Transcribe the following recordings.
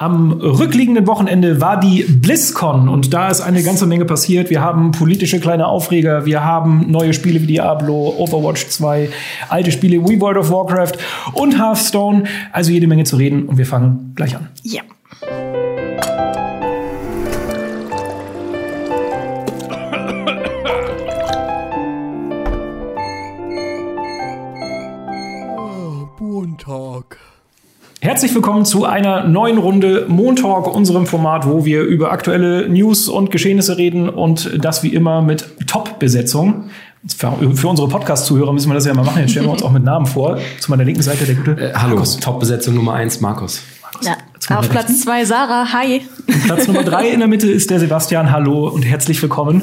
Am rückliegenden Wochenende war die BlizzCon und da ist eine ganze Menge passiert. Wir haben politische kleine Aufreger, wir haben neue Spiele wie Diablo, Overwatch 2, alte Spiele wie World of Warcraft und Hearthstone. Also jede Menge zu reden und wir fangen gleich an. Ja. Montag. Herzlich willkommen zu einer neuen Runde Montalk, unserem Format, wo wir über aktuelle News und Geschehnisse reden und das wie immer mit Top-Besetzung. Für, unsere Podcast-Zuhörer müssen wir das ja mal machen. Jetzt stellen wir uns auch mit Namen vor. Zu meiner linken Seite der gute. Äh, hallo, Top-Besetzung Nummer eins, Markus. Ja. Auf Platz zwei Sarah, hi. Platz Nummer drei in der Mitte ist der Sebastian, hallo und herzlich willkommen.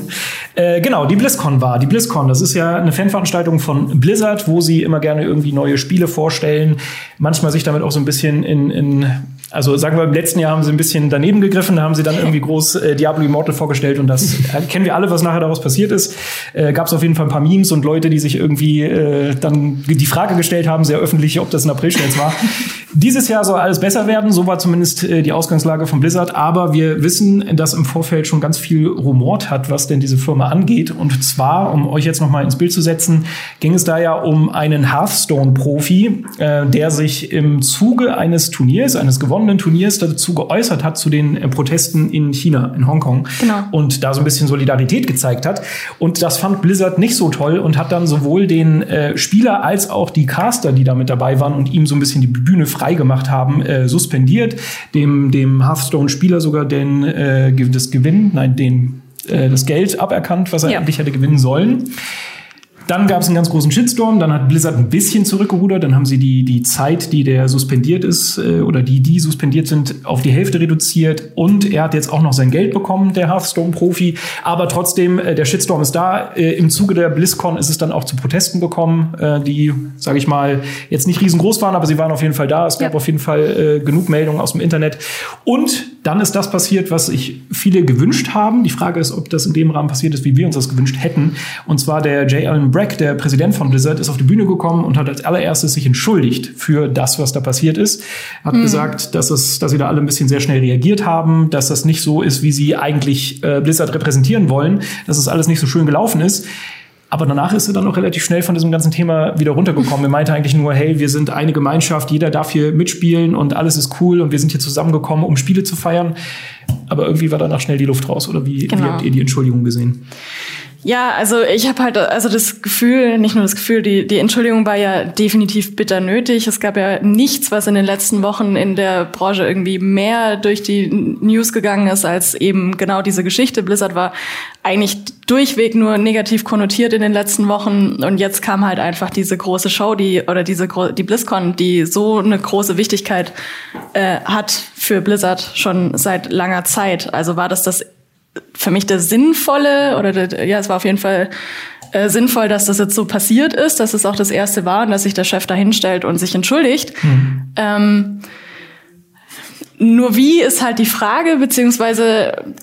Äh, genau, die BlizzCon war. Die BlizzCon, das ist ja eine Fanveranstaltung von Blizzard, wo sie immer gerne irgendwie neue Spiele vorstellen. Manchmal sich damit auch so ein bisschen in, in also sagen wir, im letzten Jahr haben sie ein bisschen daneben gegriffen, da haben sie dann irgendwie groß äh, Diablo Immortal vorgestellt und das äh, kennen wir alle, was nachher daraus passiert ist. Äh, Gab es auf jeden Fall ein paar Memes und Leute, die sich irgendwie äh, dann die Frage gestellt haben, sehr öffentlich, ob das ein April-Scherz war. Dieses Jahr soll alles besser werden, so war zumindest äh, die Ausgangslage von Blizzard, aber wir wissen, dass im Vorfeld schon ganz viel rumort hat, was denn diese Firma angeht. Und zwar, um euch jetzt noch mal ins Bild zu setzen, ging es da ja um einen Hearthstone-Profi, äh, der sich im Zuge eines Turniers, eines gewonnenen gewonnenen Turniers dazu geäußert hat zu den äh, Protesten in China, in Hongkong. Genau. Und da so ein bisschen Solidarität gezeigt hat. Und das fand Blizzard nicht so toll und hat dann sowohl den äh, Spieler als auch die Caster, die da mit dabei waren und ihm so ein bisschen die Bühne frei gemacht haben, äh, suspendiert. Dem, dem Hearthstone-Spieler sogar den, äh, das Gewinn, nein, den, äh, das Geld aberkannt, was er ja. eigentlich hätte gewinnen sollen. Dann gab es einen ganz großen Shitstorm, dann hat Blizzard ein bisschen zurückgerudert, dann haben sie die, die Zeit, die der suspendiert ist äh, oder die, die suspendiert sind, auf die Hälfte reduziert und er hat jetzt auch noch sein Geld bekommen, der Hearthstone-Profi. Aber trotzdem, äh, der Shitstorm ist da. Äh, Im Zuge der BlizzCon ist es dann auch zu Protesten gekommen, äh, die, sage ich mal, jetzt nicht riesengroß waren, aber sie waren auf jeden Fall da. Es gab ja. auf jeden Fall äh, genug Meldungen aus dem Internet. Und dann ist das passiert, was sich viele gewünscht haben. Die Frage ist, ob das in dem Rahmen passiert ist, wie wir uns das gewünscht hätten. Und zwar der J. Allen Brack, der Präsident von Blizzard, ist auf die Bühne gekommen und hat als allererstes sich entschuldigt für das, was da passiert ist. Hat mhm. gesagt, dass, es, dass sie da alle ein bisschen sehr schnell reagiert haben, dass das nicht so ist, wie sie eigentlich äh, Blizzard repräsentieren wollen, dass es alles nicht so schön gelaufen ist. Aber danach ist er dann auch relativ schnell von diesem ganzen Thema wieder runtergekommen. Er meinte eigentlich nur, hey, wir sind eine Gemeinschaft, jeder darf hier mitspielen und alles ist cool und wir sind hier zusammengekommen, um Spiele zu feiern. Aber irgendwie war danach schnell die Luft raus. Oder wie, genau. wie habt ihr die Entschuldigung gesehen? Ja, also ich habe halt also das Gefühl, nicht nur das Gefühl, die, die Entschuldigung war ja definitiv bitter nötig. Es gab ja nichts, was in den letzten Wochen in der Branche irgendwie mehr durch die News gegangen ist, als eben genau diese Geschichte. Blizzard war eigentlich durchweg nur negativ konnotiert in den letzten Wochen und jetzt kam halt einfach diese große Show, die oder diese die BlizzCon, die so eine große Wichtigkeit äh, hat für Blizzard schon seit langer Zeit. Also war das das für mich der sinnvolle oder der, ja, es war auf jeden Fall äh, sinnvoll, dass das jetzt so passiert ist, dass es auch das erste war und dass sich der Chef da hinstellt und sich entschuldigt. Mhm. Ähm, nur wie ist halt die Frage, beziehungsweise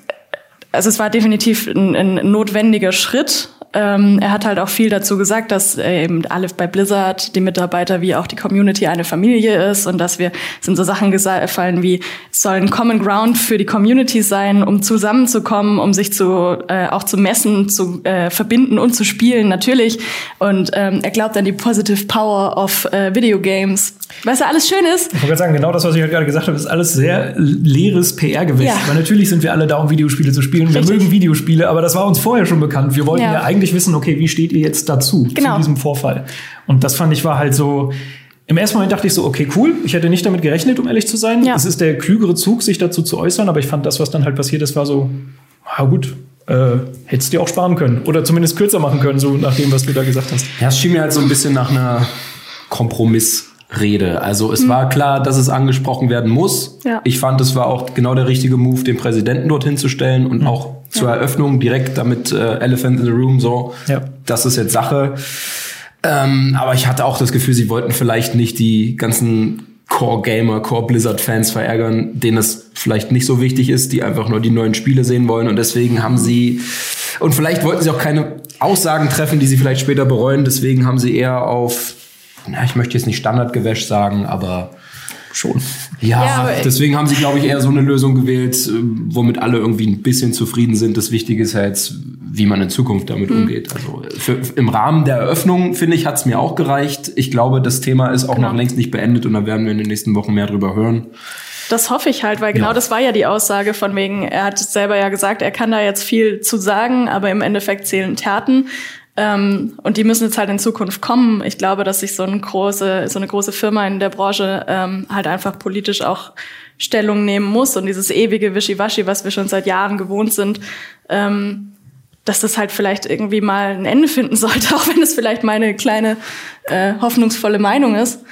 also es war definitiv ein, ein notwendiger Schritt, ähm, er hat halt auch viel dazu gesagt, dass äh, eben alle bei Blizzard, die Mitarbeiter wie auch die Community eine Familie ist und dass wir sind so Sachen gefallen wie es soll ein Common Ground für die Community sein, um zusammenzukommen, um sich zu äh, auch zu messen, zu äh, verbinden und zu spielen natürlich. Und ähm, er glaubt an die positive Power of äh, Video Games. Weißt du, alles schön ist. Ich wollte gerade sagen, genau das, was ich halt gerade gesagt habe, ist alles sehr leeres PR-Gewäsch. Ja. Weil natürlich sind wir alle da, um Videospiele zu spielen. Richtig. Wir mögen Videospiele, aber das war uns vorher schon bekannt. Wir wollten ja, ja eigentlich eigentlich wissen, okay, wie steht ihr jetzt dazu, genau. zu diesem Vorfall? Und das fand ich war halt so, im ersten Moment dachte ich so, okay, cool. Ich hätte nicht damit gerechnet, um ehrlich zu sein. Ja. Es ist der klügere Zug, sich dazu zu äußern, aber ich fand das, was dann halt passiert ist, war so, na gut, äh, hättest du dir auch sparen können. Oder zumindest kürzer machen können, so nach dem, was du da gesagt hast. Ja, es schien mir halt so ein bisschen nach einer Kompromiss. Rede. Also es mhm. war klar, dass es angesprochen werden muss. Ja. Ich fand, es war auch genau der richtige Move, den Präsidenten dorthin zu stellen und mhm. auch zur ja. Eröffnung direkt damit äh, Elephant in the Room so. Ja. Das ist jetzt Sache. Ähm, aber ich hatte auch das Gefühl, sie wollten vielleicht nicht die ganzen Core Gamer, Core Blizzard Fans verärgern, denen es vielleicht nicht so wichtig ist, die einfach nur die neuen Spiele sehen wollen und deswegen haben sie und vielleicht wollten sie auch keine Aussagen treffen, die sie vielleicht später bereuen, deswegen haben sie eher auf na, ich möchte jetzt nicht Standardgewäsch sagen, aber schon. Ja, ja deswegen haben sie, glaube ich, eher so eine Lösung gewählt, äh, womit alle irgendwie ein bisschen zufrieden sind. Das Wichtige ist ja jetzt, wie man in Zukunft damit mhm. umgeht. Also für, im Rahmen der Eröffnung, finde ich, hat es mir auch gereicht. Ich glaube, das Thema ist auch genau. noch längst nicht beendet und da werden wir in den nächsten Wochen mehr drüber hören. Das hoffe ich halt, weil genau ja. das war ja die Aussage von wegen, er hat selber ja gesagt, er kann da jetzt viel zu sagen, aber im Endeffekt zählen Taten. Ähm, und die müssen jetzt halt in Zukunft kommen. Ich glaube, dass sich so eine große, so eine große Firma in der Branche ähm, halt einfach politisch auch Stellung nehmen muss und dieses ewige Wischiwaschi, was wir schon seit Jahren gewohnt sind, ähm, dass das halt vielleicht irgendwie mal ein Ende finden sollte, auch wenn es vielleicht meine kleine äh, hoffnungsvolle Meinung ist.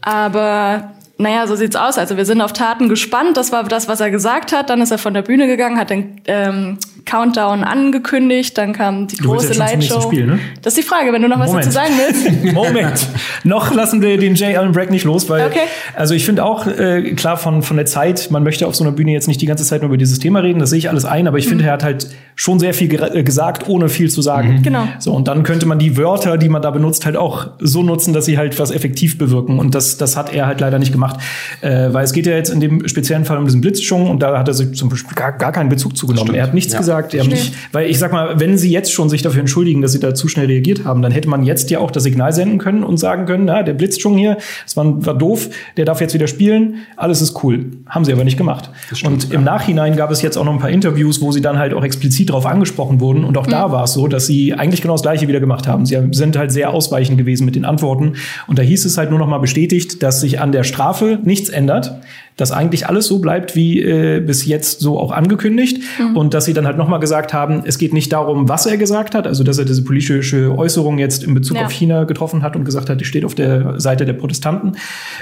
Aber naja, so sieht's aus. Also wir sind auf Taten gespannt. Das war das, was er gesagt hat. Dann ist er von der Bühne gegangen, hat den ähm, Countdown angekündigt. Dann kam die große du Lightshow. Spiel, ne? Das ist die Frage, wenn du noch Moment. was dazu sagen willst. Moment. noch lassen wir den J. Allen Bragg nicht los, weil okay. also ich finde auch äh, klar von von der Zeit. Man möchte auf so einer Bühne jetzt nicht die ganze Zeit nur über dieses Thema reden. Das sehe ich alles ein. Aber ich mhm. finde, er hat halt schon sehr viel äh, gesagt, ohne viel zu sagen. Mhm. Genau. So und dann könnte man die Wörter, die man da benutzt, halt auch so nutzen, dass sie halt was effektiv bewirken. Und das das hat er halt leider nicht gemacht gemacht. Äh, weil es geht ja jetzt in dem speziellen Fall um diesen Blitzschung und da hat er sich zum Beispiel gar, gar keinen Bezug zugenommen. Er hat nichts ja. gesagt. Er hat nicht, weil ich sag mal, wenn sie jetzt schon sich dafür entschuldigen, dass sie da zu schnell reagiert haben, dann hätte man jetzt ja auch das Signal senden können und sagen können, na, der Blitzschung hier, das war, war doof, der darf jetzt wieder spielen, alles ist cool. Haben sie aber nicht gemacht. Stimmt, und im Nachhinein gab es jetzt auch noch ein paar Interviews, wo sie dann halt auch explizit darauf angesprochen wurden und auch mhm. da war es so, dass sie eigentlich genau das Gleiche wieder gemacht haben. Sie sind halt sehr ausweichend gewesen mit den Antworten und da hieß es halt nur noch mal bestätigt, dass sich an der Strafe nichts ändert dass eigentlich alles so bleibt wie äh, bis jetzt so auch angekündigt mhm. und dass sie dann halt nochmal gesagt haben, es geht nicht darum, was er gesagt hat, also dass er diese politische Äußerung jetzt in Bezug ja. auf China getroffen hat und gesagt hat, die steht auf der Seite der Protestanten,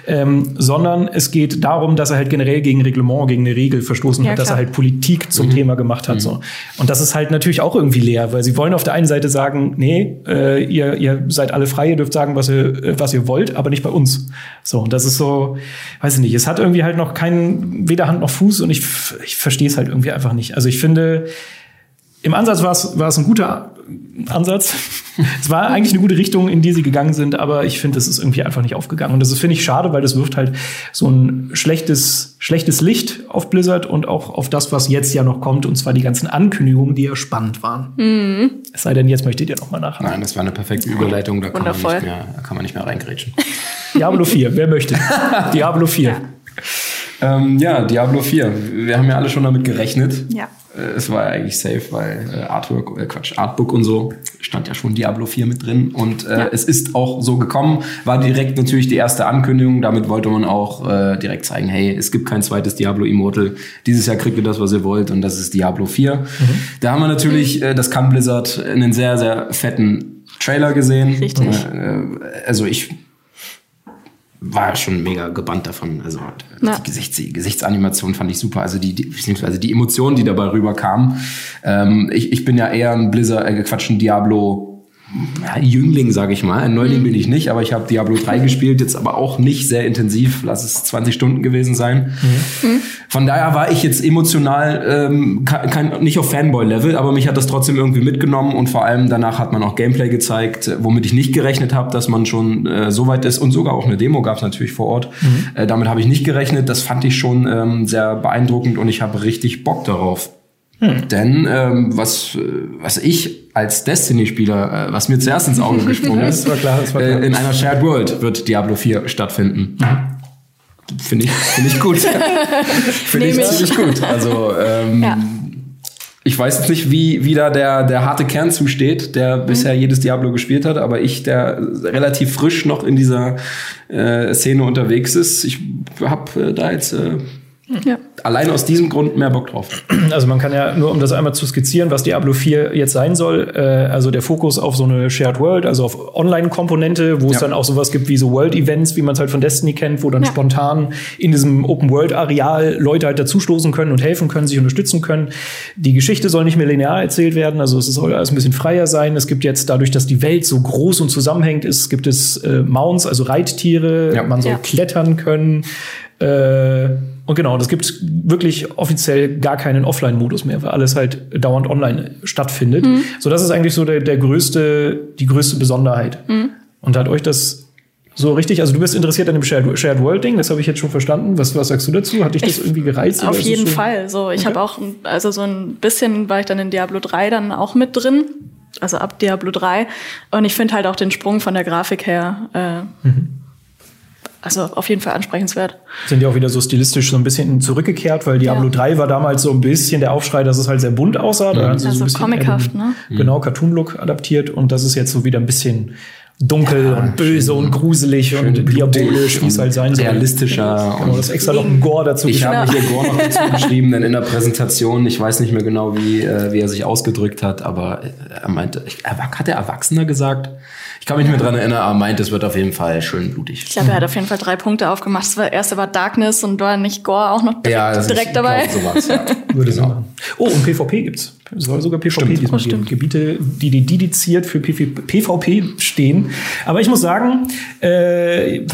ähm, sondern es geht darum, dass er halt generell gegen Reglement, gegen eine Regel verstoßen ja, hat, klar. dass er halt Politik zum mhm. Thema gemacht hat. Mhm. So. Und das ist halt natürlich auch irgendwie leer, weil sie wollen auf der einen Seite sagen, nee, äh, ihr, ihr seid alle frei, ihr dürft sagen, was ihr, was ihr wollt, aber nicht bei uns. So, und das ist so, weiß ich nicht, es hat irgendwie halt noch noch kein, weder Hand noch Fuß und ich, ich verstehe es halt irgendwie einfach nicht. Also ich finde, im Ansatz war es, war es ein guter Ansatz. es war eigentlich eine gute Richtung, in die sie gegangen sind, aber ich finde, es ist irgendwie einfach nicht aufgegangen. Und das finde ich schade, weil das wirft halt so ein schlechtes, schlechtes Licht auf Blizzard und auch auf das, was jetzt ja noch kommt, und zwar die ganzen Ankündigungen, die ja spannend waren. Mhm. Es sei denn, jetzt möchtet ihr noch mal nachhaken. Nein, das war eine perfekte Überleitung, da kann, man nicht, mehr, da kann man nicht mehr reingrätschen. Diablo 4, wer möchte? Diablo 4. Ja. Ähm, ja, Diablo 4. Wir haben ja alle schon damit gerechnet. Ja. Äh, es war ja eigentlich safe, weil äh, Artwork, äh, Quatsch, Artbook und so stand ja schon Diablo 4 mit drin. Und äh, ja. es ist auch so gekommen. War direkt natürlich die erste Ankündigung. Damit wollte man auch äh, direkt zeigen, hey, es gibt kein zweites Diablo Immortal. Dieses Jahr kriegt ihr das, was ihr wollt. Und das ist Diablo 4. Mhm. Da haben wir natürlich, äh, das kann Blizzard, einen sehr, sehr fetten Trailer gesehen. Richtig. Äh, also ich war schon mega gebannt davon. Also ja. die, Gesichts die Gesichtsanimation fand ich super. Also die, die beziehungsweise die Emotionen, die dabei rüberkamen. Ähm, ich, ich bin ja eher ein Blizzard, äh, Quatsch, ein Diablo ja, Jüngling, sage ich mal. Ein Neuling mhm. bin ich nicht, aber ich habe Diablo 3 gespielt, jetzt aber auch nicht sehr intensiv. Lass es 20 Stunden gewesen sein. Mhm. mhm. Von daher war ich jetzt emotional ähm, kein, nicht auf Fanboy-Level, aber mich hat das trotzdem irgendwie mitgenommen und vor allem danach hat man auch Gameplay gezeigt, womit ich nicht gerechnet habe, dass man schon äh, so weit ist und sogar auch eine Demo gab es natürlich vor Ort. Mhm. Äh, damit habe ich nicht gerechnet. Das fand ich schon ähm, sehr beeindruckend und ich habe richtig Bock darauf. Hm. Denn ähm, was, was ich als Destiny-Spieler, äh, was mir zuerst ins Auge gesprungen ist, klar. Äh, in einer Shared World wird Diablo 4 stattfinden. Mhm. Finde ich, finde ich gut. Finde ich ziemlich gut. Also ähm, ja. ich weiß jetzt nicht, wie, wie da der, der harte Kern zusteht, der mhm. bisher jedes Diablo gespielt hat, aber ich, der relativ frisch noch in dieser äh, Szene unterwegs ist, ich habe äh, da jetzt äh, ja. Allein aus diesem Grund mehr Bock drauf. Also man kann ja nur, um das einmal zu skizzieren, was Diablo 4 jetzt sein soll, äh, also der Fokus auf so eine Shared World, also auf Online-Komponente, wo ja. es dann auch sowas gibt wie so World-Events, wie man es halt von Destiny kennt, wo dann ja. spontan in diesem Open-World-Areal Leute halt dazustoßen können und helfen können, sich unterstützen können. Die Geschichte soll nicht mehr linear erzählt werden, also es soll alles ein bisschen freier sein. Es gibt jetzt dadurch, dass die Welt so groß und zusammenhängt ist, gibt es äh, Mounts, also Reittiere, ja. man soll klettern können. Äh, und genau, das gibt wirklich offiziell gar keinen Offline-Modus mehr, weil alles halt dauernd online stattfindet. Mhm. So, das ist eigentlich so der, der größte, die größte Besonderheit. Mhm. Und hat euch das So richtig, also du bist interessiert an dem Shared, Shared World Ding, das habe ich jetzt schon verstanden. Was, was sagst du dazu? Hat dich das ich, irgendwie gereizt? Auf jeden so? Fall. So, ich okay. habe auch, also so ein bisschen war ich dann in Diablo 3 dann auch mit drin. Also ab Diablo 3. Und ich finde halt auch den Sprung von der Grafik her äh, mhm. Also auf jeden Fall ansprechenswert. Sind ja auch wieder so stilistisch so ein bisschen zurückgekehrt, weil Diablo ja. 3 war damals so ein bisschen der Aufschrei, dass es halt sehr bunt aussah. Da also so comichaft, ne? Genau, Cartoon-Look adaptiert und das ist jetzt so wieder ein bisschen dunkel ja, und böse schön, und gruselig und diabolisch, wie es halt sein soll. Realistischer. Genau, das extra noch ein Gore dazu Ich habe hier Gore noch dazu geschrieben, denn in der Präsentation, ich weiß nicht mehr genau, wie, äh, wie er sich ausgedrückt hat, aber er meinte, hat er Erwachsener gesagt? Ich kann mich nicht mehr dran erinnern, aber meint, es wird auf jeden Fall schön blutig. Ich glaube, er hat auf jeden Fall drei Punkte aufgemacht. Das erste war Darkness und war nicht Gore auch noch direkt, ja, direkt dabei. Sowas, ja. Würde genau. Oh, und PvP gibt's. Es soll sogar PvP stimmt. diesmal oh, geben. Gebiete, die, die dediziert für PvP stehen. Aber ich muss sagen, äh,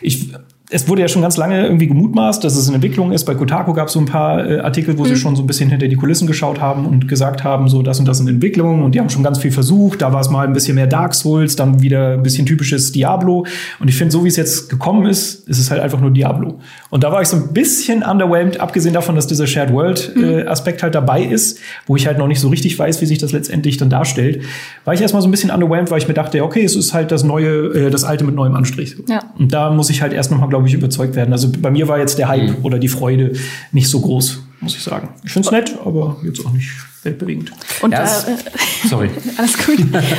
ich es wurde ja schon ganz lange irgendwie gemutmaßt, dass es in Entwicklung ist. Bei Kotaku gab es so ein paar äh, Artikel, wo mhm. sie schon so ein bisschen hinter die Kulissen geschaut haben und gesagt haben, so das und das in Entwicklung. Und die haben schon ganz viel versucht. Da war es mal ein bisschen mehr Dark Souls, dann wieder ein bisschen typisches Diablo. Und ich finde, so wie es jetzt gekommen ist, ist es halt einfach nur Diablo. Und da war ich so ein bisschen underwhelmed, abgesehen davon, dass dieser Shared World mhm. äh, Aspekt halt dabei ist, wo ich halt noch nicht so richtig weiß, wie sich das letztendlich dann darstellt, war ich erstmal so ein bisschen underwhelmed, weil ich mir dachte, okay, es ist halt das neue, äh, das alte mit neuem Anstrich. Ja. Und da muss ich halt erst noch mal, glaube ich, überzeugt werden. Also bei mir war jetzt der Hype mhm. oder die Freude nicht so groß, muss ich sagen. Ich finde es nett, aber jetzt auch nicht weltbewegend. Und ja, da, äh, sorry. alles gut.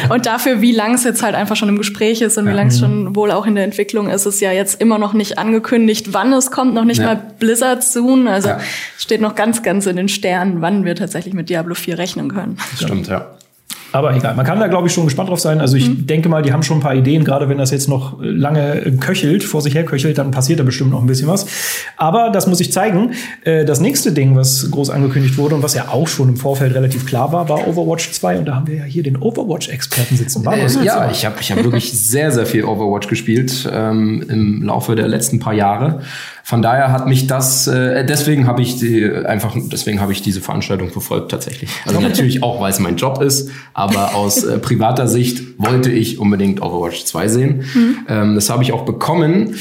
Und dafür, wie lang es jetzt halt einfach schon im Gespräch ist und ja. wie lang es schon wohl auch in der Entwicklung ist, ist ja jetzt immer noch nicht angekündigt, wann es kommt, noch nicht ja. mal Blizzard soon. Also steht noch ganz, ganz in den Sternen, wann wir tatsächlich mit Diablo 4 rechnen können. Das stimmt, ja. Aber egal, man kann da, glaube ich, schon gespannt drauf sein. Also ich mhm. denke mal, die haben schon ein paar Ideen, gerade wenn das jetzt noch lange köchelt, vor sich her köchelt, dann passiert da bestimmt noch ein bisschen was. Aber das muss ich zeigen. Äh, das nächste Ding, was groß angekündigt wurde und was ja auch schon im Vorfeld relativ klar war, war Overwatch 2. Und da haben wir ja hier den Overwatch-Experten sitzen. War das ja, ich habe ich hab wirklich sehr, sehr viel Overwatch gespielt ähm, im Laufe der letzten paar Jahre. Von daher hat mich das, äh, deswegen habe ich die, einfach, deswegen habe ich diese Veranstaltung verfolgt tatsächlich. Also natürlich auch, weil es mein Job ist, aber aus äh, privater Sicht wollte ich unbedingt Overwatch 2 sehen. Mhm. Ähm, das habe ich auch bekommen.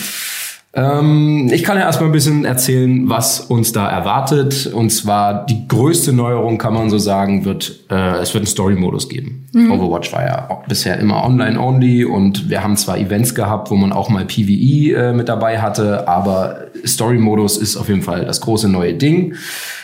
Ähm, ich kann ja erstmal ein bisschen erzählen, was uns da erwartet. Und zwar die größte Neuerung, kann man so sagen, wird, äh, es wird einen Story-Modus geben. Mhm. Overwatch war ja bisher immer online-only und wir haben zwar Events gehabt, wo man auch mal PvE äh, mit dabei hatte, aber Story-Modus ist auf jeden Fall das große neue Ding.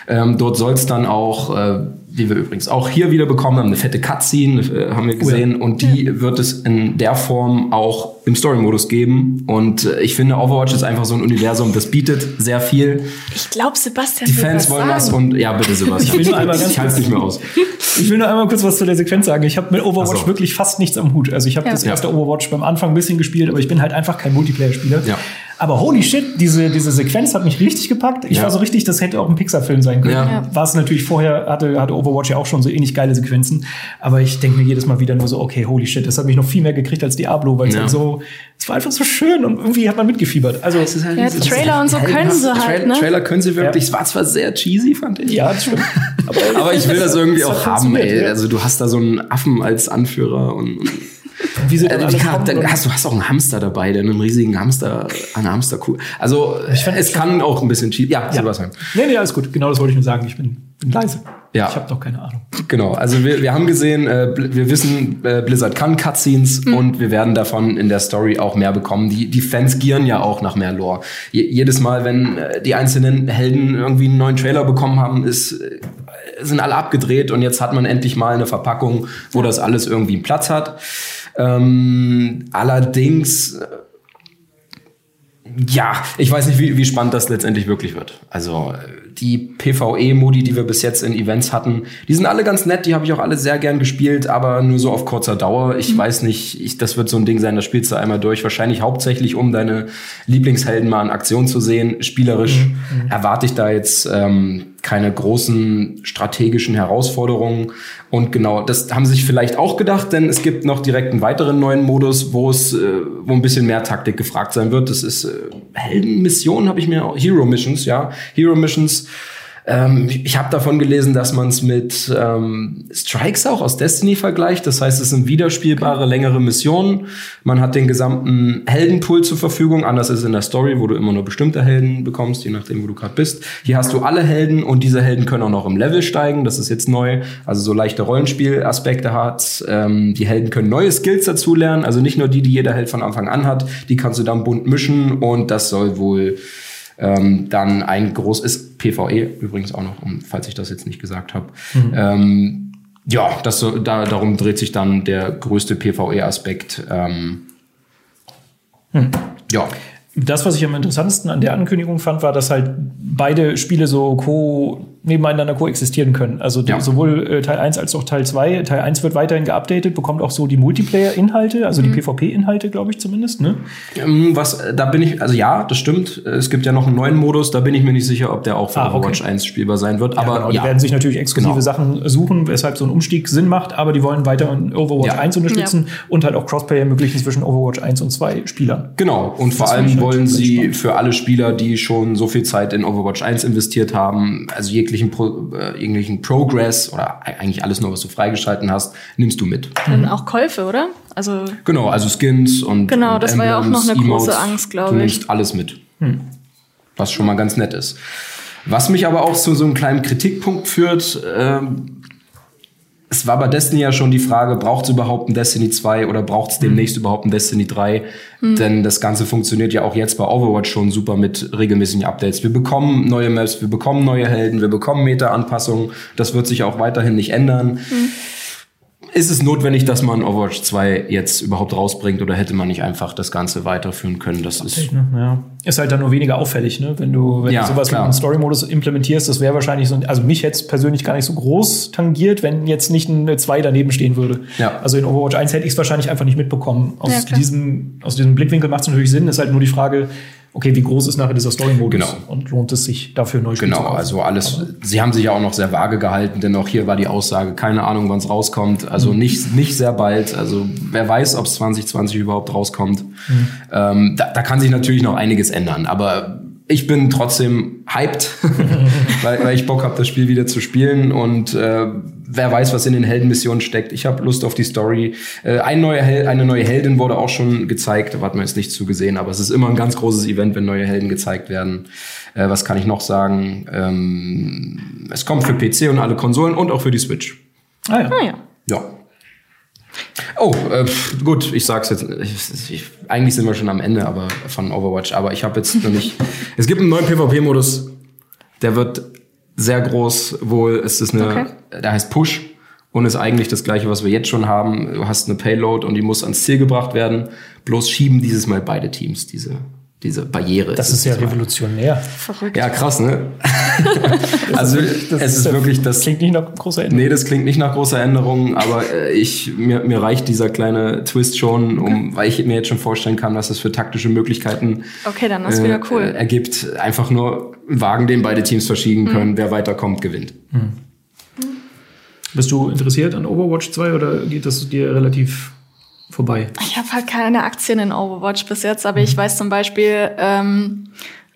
Ähm, dort soll es dann auch äh, die wir übrigens auch hier wieder bekommen haben, eine fette Cutscene, äh, haben wir gesehen. Oh ja. Und die ja. wird es in der Form auch im Story-Modus geben. Und äh, ich finde, Overwatch ist einfach so ein Universum, das bietet sehr viel. Ich glaube, Sebastian. Die Fans wollen das und ja, bitte, Sebastian. ich will nur einmal ganz ich halte nicht mehr aus. Ich will nur einmal kurz was zu der Sequenz sagen. Ich habe mit Overwatch so. wirklich fast nichts am Hut. Also ich habe ja. das erste Overwatch beim Anfang ein bisschen gespielt, aber ich bin halt einfach kein Multiplayer-Spieler. Ja. Aber holy shit, diese, diese Sequenz hat mich richtig gepackt. Ich ja. war so richtig, das hätte auch ein Pixar-Film sein können. Ja. War es natürlich vorher, hatte, hatte Overwatch ja auch schon so ähnlich geile Sequenzen. Aber ich denke mir jedes Mal wieder nur so, okay, holy shit, das hat mich noch viel mehr gekriegt als Diablo, weil es ja. halt so, es war einfach so schön und irgendwie hat man mitgefiebert. Also, es ist halt, ja, Trailer und so können sie halt, ne? Trailer können sie wirklich. Es war zwar sehr cheesy, fand ich. Ja, das stimmt. aber, aber ich will das irgendwie auch haben, ey. Also du hast da so einen Affen als Anführer und wie sie dann äh, kann, dann hast, du hast auch einen Hamster dabei, der einen riesigen Hamster, eine Hamsterkuh. Also ich find, es kann auch ein bisschen cheap. Ja, ja. Sebastian. Nee, nee, alles gut. Genau das wollte ich nur sagen. Ich bin, bin leise. Ja. Ich habe doch keine Ahnung. Genau, also wir, wir haben gesehen, äh, wir wissen, äh, Blizzard kann Cutscenes mhm. und wir werden davon in der Story auch mehr bekommen. Die, die Fans gieren ja auch nach mehr Lore. Je, jedes Mal, wenn äh, die einzelnen Helden irgendwie einen neuen Trailer bekommen haben, ist, äh, sind alle abgedreht und jetzt hat man endlich mal eine Verpackung, wo das alles irgendwie einen Platz hat. Ähm, allerdings, äh, ja, ich weiß nicht, wie, wie spannend das letztendlich wirklich wird. Also äh, die PvE-Modi, die wir bis jetzt in Events hatten, die sind alle ganz nett, die habe ich auch alle sehr gern gespielt, aber nur so auf kurzer Dauer. Ich mhm. weiß nicht, ich, das wird so ein Ding sein, das spielst du einmal durch. Wahrscheinlich hauptsächlich, um deine Lieblingshelden mal in Aktion zu sehen. Spielerisch mhm. mhm. erwarte ich da jetzt ähm, keine großen strategischen Herausforderungen. Und genau, das haben sie sich vielleicht auch gedacht, denn es gibt noch direkt einen weiteren neuen Modus, wo es, äh, wo ein bisschen mehr Taktik gefragt sein wird. Das ist äh, Heldenmission, habe ich mir, Hero Missions, ja, Hero Missions Ähm, ich habe davon gelesen, dass man es mit ähm, Strikes auch aus Destiny vergleicht. Das heißt, es sind wiederspielbare, längere Missionen. Man hat den gesamten Heldenpool zur Verfügung. Anders ist in der Story, wo du immer nur bestimmte Helden bekommst, je nachdem, wo du gerade bist. Hier hast du alle Helden und diese Helden können auch noch im Level steigen. Das ist jetzt neu. Also so leichte Rollenspielaspekte hat. Ähm, die Helden können neue Skills dazulernen. Also nicht nur die, die jeder Held von Anfang an hat. Die kannst du dann bunt mischen und das soll wohl ähm, dann ein groß ist PVE übrigens auch noch, um, falls ich das jetzt nicht gesagt habe. Mhm. Ähm, ja, das da, darum dreht sich dann der größte PVE-Aspekt. Ähm, hm. Ja. Das, was ich am interessantesten an der Ankündigung fand, war, dass halt beide Spiele so co nebeneinander koexistieren können. Also ja. sowohl äh, Teil 1 als auch Teil 2. Teil 1 wird weiterhin geupdatet, bekommt auch so die Multiplayer-Inhalte, also mhm. die PvP-Inhalte, glaube ich zumindest. Ne? Ähm, was, da bin ich, also ja, das stimmt. Es gibt ja noch einen neuen Modus, da bin ich mir nicht sicher, ob der auch für ah, Overwatch okay. 1 spielbar sein wird. Ja, aber genau, die werden sich natürlich exklusive genau. Sachen suchen, weshalb so ein Umstieg Sinn macht, aber die wollen weiter Overwatch ja. 1 unterstützen und halt auch Crossplay ermöglichen zwischen Overwatch 1 und 2 Spielern. Genau, und das vor allem halt wollen sie spannend. für alle Spieler, die schon so viel Zeit in Overwatch 1 investiert haben, also jeglichen Pro äh, irgendwelchen Progress oder eigentlich alles nur, was du freigeschalten hast, nimmst du mit. Dann auch Käufe, oder? Also genau, also Skins und genau, und das Emblems, war ja auch noch eine Emotes, große Angst, glaube ich. Du nimmst alles mit, hm. was schon mal ganz nett ist. Was mich aber auch zu so einem kleinen Kritikpunkt führt. Ähm, es war bei Destiny ja schon die Frage, braucht es überhaupt ein Destiny 2 oder braucht es demnächst mhm. überhaupt ein Destiny 3? Mhm. Denn das Ganze funktioniert ja auch jetzt bei Overwatch schon super mit regelmäßigen Updates. Wir bekommen neue Maps, wir bekommen neue Helden, wir bekommen Meta-Anpassungen. Das wird sich auch weiterhin nicht ändern. Mhm ist es notwendig, dass man Overwatch 2 jetzt überhaupt rausbringt oder hätte man nicht einfach das Ganze weiterführen können? Das ist, ne? ja. ist halt dann nur weniger auffällig, ne? Wenn du, wenn ja, du sowas klar. mit einem Story-Modus implementierst, das wäre wahrscheinlich so, also mich jetzt persönlich gar nicht so groß tangiert, wenn jetzt nicht eine 2 daneben stehen würde. Ja. Also in Overwatch 1 hätte ich es wahrscheinlich einfach nicht mitbekommen. Aus, ja, diesem, aus diesem Blickwinkel macht es natürlich Sinn, ist halt nur die Frage, okay, wie groß ist nachher dieser Story-Modus genau. und lohnt es sich dafür neu Genau, also alles, sie haben sich ja auch noch sehr vage gehalten, denn auch hier war die Aussage, keine Ahnung, wann es rauskommt, also mhm. nicht, nicht sehr bald, also wer weiß, ob es 2020 überhaupt rauskommt. Mhm. Ähm, da, da kann sich natürlich noch einiges ändern, aber ich bin trotzdem hyped, weil, weil ich Bock habe, das Spiel wieder zu spielen und äh, wer weiß, was in den Heldenmissionen steckt. Ich habe Lust auf die Story. Äh, ein neuer Hel eine neue Heldin wurde auch schon gezeigt, da hat man jetzt nicht zugesehen, aber es ist immer ein ganz großes Event, wenn neue Helden gezeigt werden. Äh, was kann ich noch sagen? Ähm, es kommt für PC und alle Konsolen und auch für die Switch. Ah ja. Ah, ja. ja. Oh, äh, gut, ich sag's jetzt. Ich, ich, eigentlich sind wir schon am Ende aber von Overwatch, aber ich habe jetzt noch nicht. es gibt einen neuen PvP-Modus, der wird sehr groß. Wohl es ist eine, okay. der heißt Push und ist eigentlich das gleiche, was wir jetzt schon haben. Du hast eine Payload und die muss ans Ziel gebracht werden. Bloß schieben dieses Mal beide Teams diese diese Barriere. Das ist, ist ja revolutionär. Verrückt. Ja, krass, ne? also das es ist, ist wirklich das klingt nicht nach großer Änderung. Nee, das klingt nicht nach großer Änderung, aber äh, ich mir, mir reicht dieser kleine Twist schon, um okay. weil ich mir jetzt schon vorstellen kann, was das für taktische Möglichkeiten Okay, dann ist äh, wieder cool. ergibt. Einfach nur einen Wagen, den beide Teams verschieben mhm. können, wer weiterkommt, gewinnt. Mhm. Bist du interessiert an Overwatch 2 oder geht das dir relativ vorbei. Ich habe halt keine Aktien in Overwatch bis jetzt, aber mhm. ich weiß zum Beispiel ähm,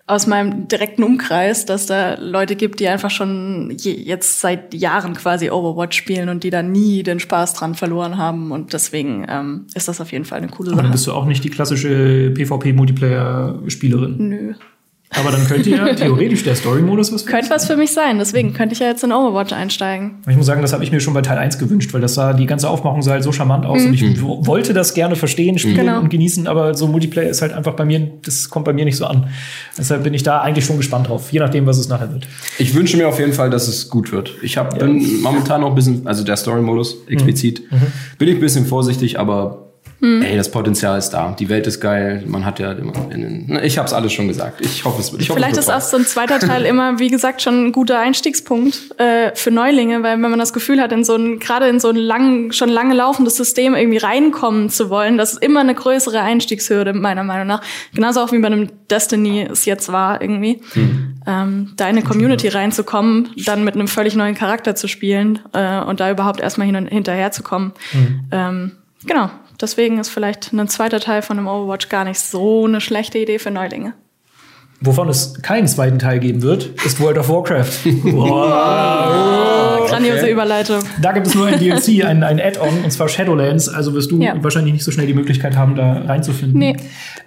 aus meinem direkten Umkreis, dass da Leute gibt, die einfach schon je, jetzt seit Jahren quasi Overwatch spielen und die da nie den Spaß dran verloren haben. Und deswegen ähm, ist das auf jeden Fall eine coole Sache. Aber bist du auch nicht die klassische PvP-Multiplayer-Spielerin? Nö. Aber dann könnte ja theoretisch der Story-Modus was für Könnte was für mich sein, deswegen könnte ich ja jetzt in Overwatch einsteigen. Ich muss sagen, das habe ich mir schon bei Teil 1 gewünscht, weil das sah, die ganze Aufmachung sah halt so charmant aus mhm. und ich mhm. wollte das gerne verstehen, spielen genau. und genießen, aber so Multiplayer ist halt einfach bei mir, das kommt bei mir nicht so an. Deshalb bin ich da eigentlich schon gespannt drauf, je nachdem, was es nachher wird. Ich wünsche mir auf jeden Fall, dass es gut wird. Ich hab, ja. bin momentan noch ein bisschen, also der Story-Modus explizit, mhm. mhm. bin ich ein bisschen vorsichtig, aber hm. Ey, das Potenzial ist da. Die Welt ist geil. Man hat ja immer. Ich habe es alles schon gesagt. Ich hoffe, es wird. Ich hoffe, Vielleicht es wird ist auch so ein zweiter Teil immer, wie gesagt, schon ein guter Einstiegspunkt äh, für Neulinge, weil wenn man das Gefühl hat, in so ein gerade in so ein lang, schon lange laufendes System irgendwie reinkommen zu wollen, das ist immer eine größere Einstiegshürde meiner Meinung nach. Genauso auch wie bei einem Destiny es jetzt war irgendwie, hm. ähm, da in eine Community reinzukommen, dann mit einem völlig neuen Charakter zu spielen äh, und da überhaupt erstmal hin und hinterher zu kommen. Hm. Ähm, genau. Deswegen ist vielleicht ein zweiter Teil von einem Overwatch gar nicht so eine schlechte Idee für Neulinge. Wovon es keinen zweiten Teil geben wird, ist World of Warcraft. wow. Grandiose okay. Überleitung. Da gibt es nur ein DLC, ein, ein Add-on, und zwar Shadowlands. Also wirst du ja. wahrscheinlich nicht so schnell die Möglichkeit haben, da reinzufinden. Nee.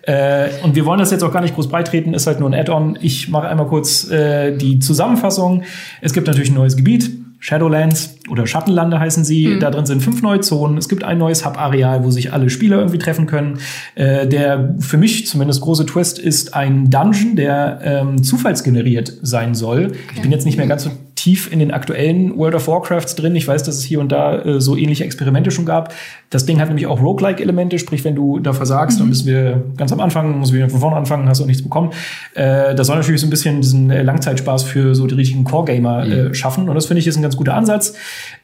Äh, und wir wollen das jetzt auch gar nicht groß beitreten, ist halt nur ein Add-on. Ich mache einmal kurz äh, die Zusammenfassung. Es gibt natürlich ein neues Gebiet. Shadowlands oder Schattenlande heißen sie. Mhm. Da drin sind fünf neue Zonen. Es gibt ein neues Hub-Areal, wo sich alle Spieler irgendwie treffen können. Äh, der für mich zumindest große Twist ist ein Dungeon, der ähm, zufallsgeneriert sein soll. Okay. Ich bin jetzt nicht mehr ganz so tief in den aktuellen World of Warcrafts drin. Ich weiß, dass es hier und da äh, so ähnliche Experimente schon gab. Das Ding hat nämlich auch Roguelike-Elemente, sprich, wenn du da versagst, mhm. dann müssen wir ganz am Anfang, muss wieder von vorne anfangen, hast du nichts bekommen. Äh, das soll natürlich so ein bisschen diesen äh, Langzeitspaß für so die richtigen Core-Gamer mhm. äh, schaffen. Und das finde ich ist ein ganz guter Ansatz.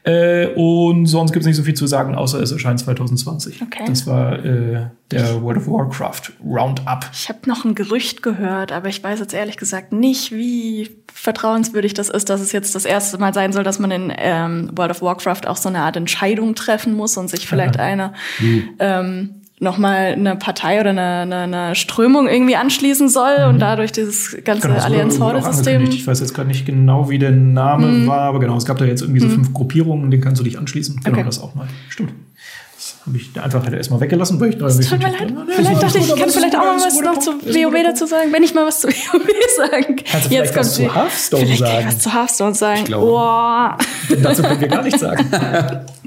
Äh, und sonst gibt es nicht so viel zu sagen, außer es erscheint 2020. Okay. Das war äh, der World of Warcraft Roundup. Ich habe noch ein Gerücht gehört, aber ich weiß jetzt ehrlich gesagt nicht, wie vertrauenswürdig das ist, dass es jetzt das erste Mal sein soll, dass man in ähm, World of Warcraft auch so eine Art Entscheidung treffen muss und sich vielleicht eine mhm. ähm, nochmal eine Partei oder eine, eine, eine Strömung irgendwie anschließen soll mhm. und dadurch dieses ganze genau, Allianz-Horde-System. Ich weiß jetzt gerade nicht genau, wie der Name mhm. war, aber genau, es gab da jetzt irgendwie so mhm. fünf Gruppierungen, denen kannst du dich anschließen. Genau, okay. das auch mal. Stimmt. Das habe ich einfach halt erstmal weggelassen, weil ich da Tut mir leid. Vielleicht dachte ich, ich kann vielleicht auch mal was noch zu WoW dazu sagen, wenn ich mal was zu WoW sagen Kannst du jetzt was zu Hearthstone vielleicht sagen? was zu Hearthstone sagen. Ich glaube. Oh. Denn dazu können wir gar nichts sagen.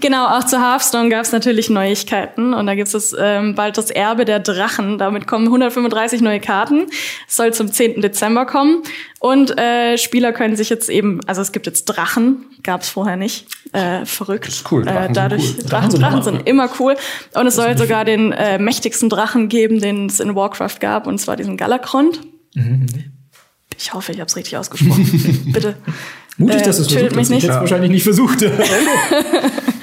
Genau, auch zu Hearthstone gab es natürlich Neuigkeiten und da gibt es ähm, bald das Erbe der Drachen. Damit kommen 135 neue Karten. Es soll zum 10. Dezember kommen und äh, Spieler können sich jetzt eben, also es gibt jetzt Drachen, gab es vorher nicht. Äh, verrückt. Das ist cool. Drachen äh, dadurch sind cool. Drachen, Drachen, sind, immer cool und es soll sogar den äh, mächtigsten Drachen geben, den es in Warcraft gab und zwar diesen Galakrond. Mhm. Ich hoffe, ich habe es richtig ausgesprochen. Bitte. Mutig, dass es versucht mich. Nicht. Ich wahrscheinlich nicht versucht.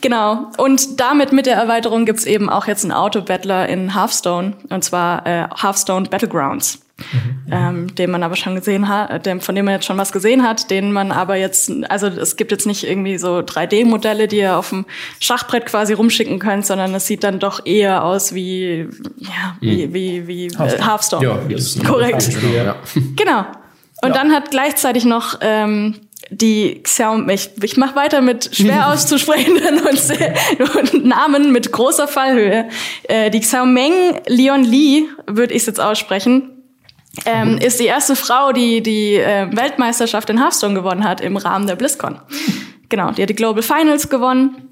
genau. Und damit mit der Erweiterung gibt's eben auch jetzt einen Auto-Battler in Hearthstone. Und zwar äh, Hearthstone Battlegrounds. Mhm. Ähm, den man aber schon gesehen hat, dem, von dem man jetzt schon was gesehen hat, den man aber jetzt, also es gibt jetzt nicht irgendwie so 3D-Modelle, die ihr auf dem Schachbrett quasi rumschicken könnt, sondern es sieht dann doch eher aus wie, ja, wie, mhm. wie, wie Hearthstone. Äh, Hearthstone. Ja, das ist korrekt. Ja. Genau. Und ja. dann hat gleichzeitig noch ähm, die Xiaomi, ich, ich mache weiter mit schwer auszusprechenden und, und, Namen mit großer Fallhöhe. Äh, die Xiaomeng Leon Li, würde ich jetzt aussprechen, ähm, ist die erste Frau, die die äh, Weltmeisterschaft in Hearthstone gewonnen hat im Rahmen der BlizzCon. Genau, die hat die Global Finals gewonnen.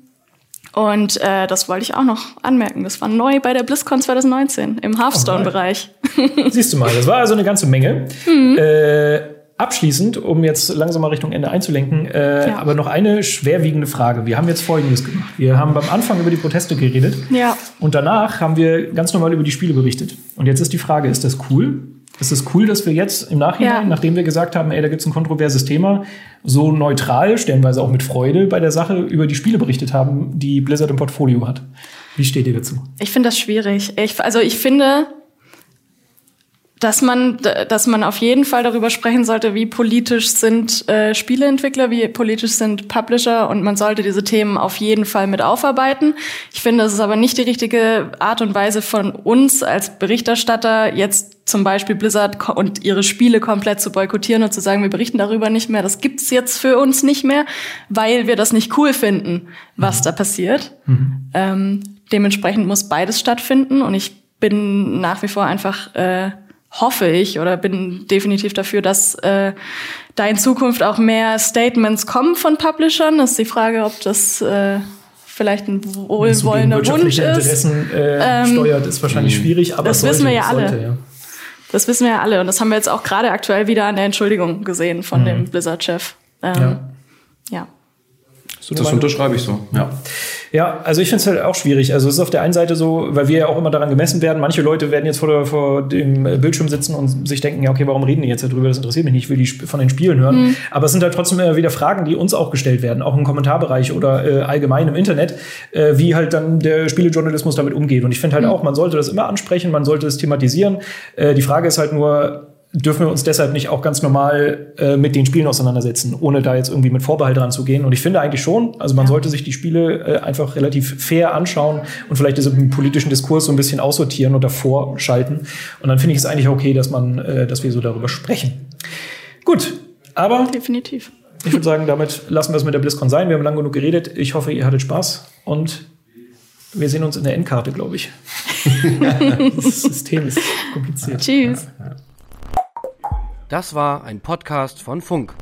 Und äh, das wollte ich auch noch anmerken. Das war neu bei der BlizzCon 2019 im Hearthstone-Bereich. Siehst du mal, das war also eine ganze Menge. Mhm. Äh, Abschließend, um jetzt langsam mal Richtung Ende einzulenken, äh, ja. aber noch eine schwerwiegende Frage. Wir haben jetzt Folgendes gemacht. Wir haben beim Anfang über die Proteste geredet ja. und danach haben wir ganz normal über die Spiele berichtet. Und jetzt ist die Frage, ist das cool? Ist es cool, dass wir jetzt im Nachhinein, ja. nachdem wir gesagt haben, ey, da gibt's ein kontroverses Thema, so neutral, stellenweise auch mit Freude bei der Sache über die Spiele berichtet haben, die Blizzard im Portfolio hat? Wie steht ihr dazu? Ich finde das schwierig. Ich, also ich finde, dass man, dass man auf jeden Fall darüber sprechen sollte, wie politisch sind äh, Spieleentwickler, wie politisch sind Publisher und man sollte diese Themen auf jeden Fall mit aufarbeiten. Ich finde, es ist aber nicht die richtige Art und Weise von uns als Berichterstatter jetzt zum Beispiel Blizzard und ihre Spiele komplett zu boykottieren und zu sagen, wir berichten darüber nicht mehr. Das gibt's jetzt für uns nicht mehr, weil wir das nicht cool finden, was mhm. da passiert. Mhm. Ähm, dementsprechend muss beides stattfinden und ich bin nach wie vor einfach äh, hoffe ich oder bin definitiv dafür, dass äh, da in Zukunft auch mehr Statements kommen von Publishern. Das ist die Frage, ob das äh, vielleicht ein wohlwollender Wunsch ist. Interessen äh, ähm, steuert, ist wahrscheinlich schwierig, aber das wissen wir ja alle. Sollte, ja. Das wissen wir ja alle und das haben wir jetzt auch gerade aktuell wieder an der Entschuldigung gesehen von mhm. dem Blizzard-Chef. Ähm, ja. ja. Das unterschreibe ich so, ja. Ja, also ich finde es halt auch schwierig. Also es ist auf der einen Seite so, weil wir ja auch immer daran gemessen werden. Manche Leute werden jetzt vor, der, vor dem Bildschirm sitzen und sich denken, ja, okay, warum reden die jetzt darüber? Das interessiert mich nicht, ich will die von den Spielen hören. Mhm. Aber es sind halt trotzdem immer wieder Fragen, die uns auch gestellt werden, auch im Kommentarbereich oder äh, allgemein im Internet, äh, wie halt dann der Spielejournalismus damit umgeht. Und ich finde halt mhm. auch, man sollte das immer ansprechen, man sollte es thematisieren. Äh, die Frage ist halt nur, dürfen wir uns deshalb nicht auch ganz normal äh, mit den Spielen auseinandersetzen, ohne da jetzt irgendwie mit Vorbehalt dran zu gehen. Und ich finde eigentlich schon, also man ja. sollte sich die Spiele äh, einfach relativ fair anschauen und vielleicht diesen politischen Diskurs so ein bisschen aussortieren und davor schalten. Und dann finde ich es eigentlich okay, dass man, äh, dass wir so darüber sprechen. Gut, aber definitiv. Ich würde sagen, damit lassen wir es mit der BlizzCon sein. Wir haben lange genug geredet. Ich hoffe, ihr hattet Spaß und wir sehen uns in der Endkarte, glaube ich. das System ist kompliziert. Tschüss. Das war ein Podcast von Funk.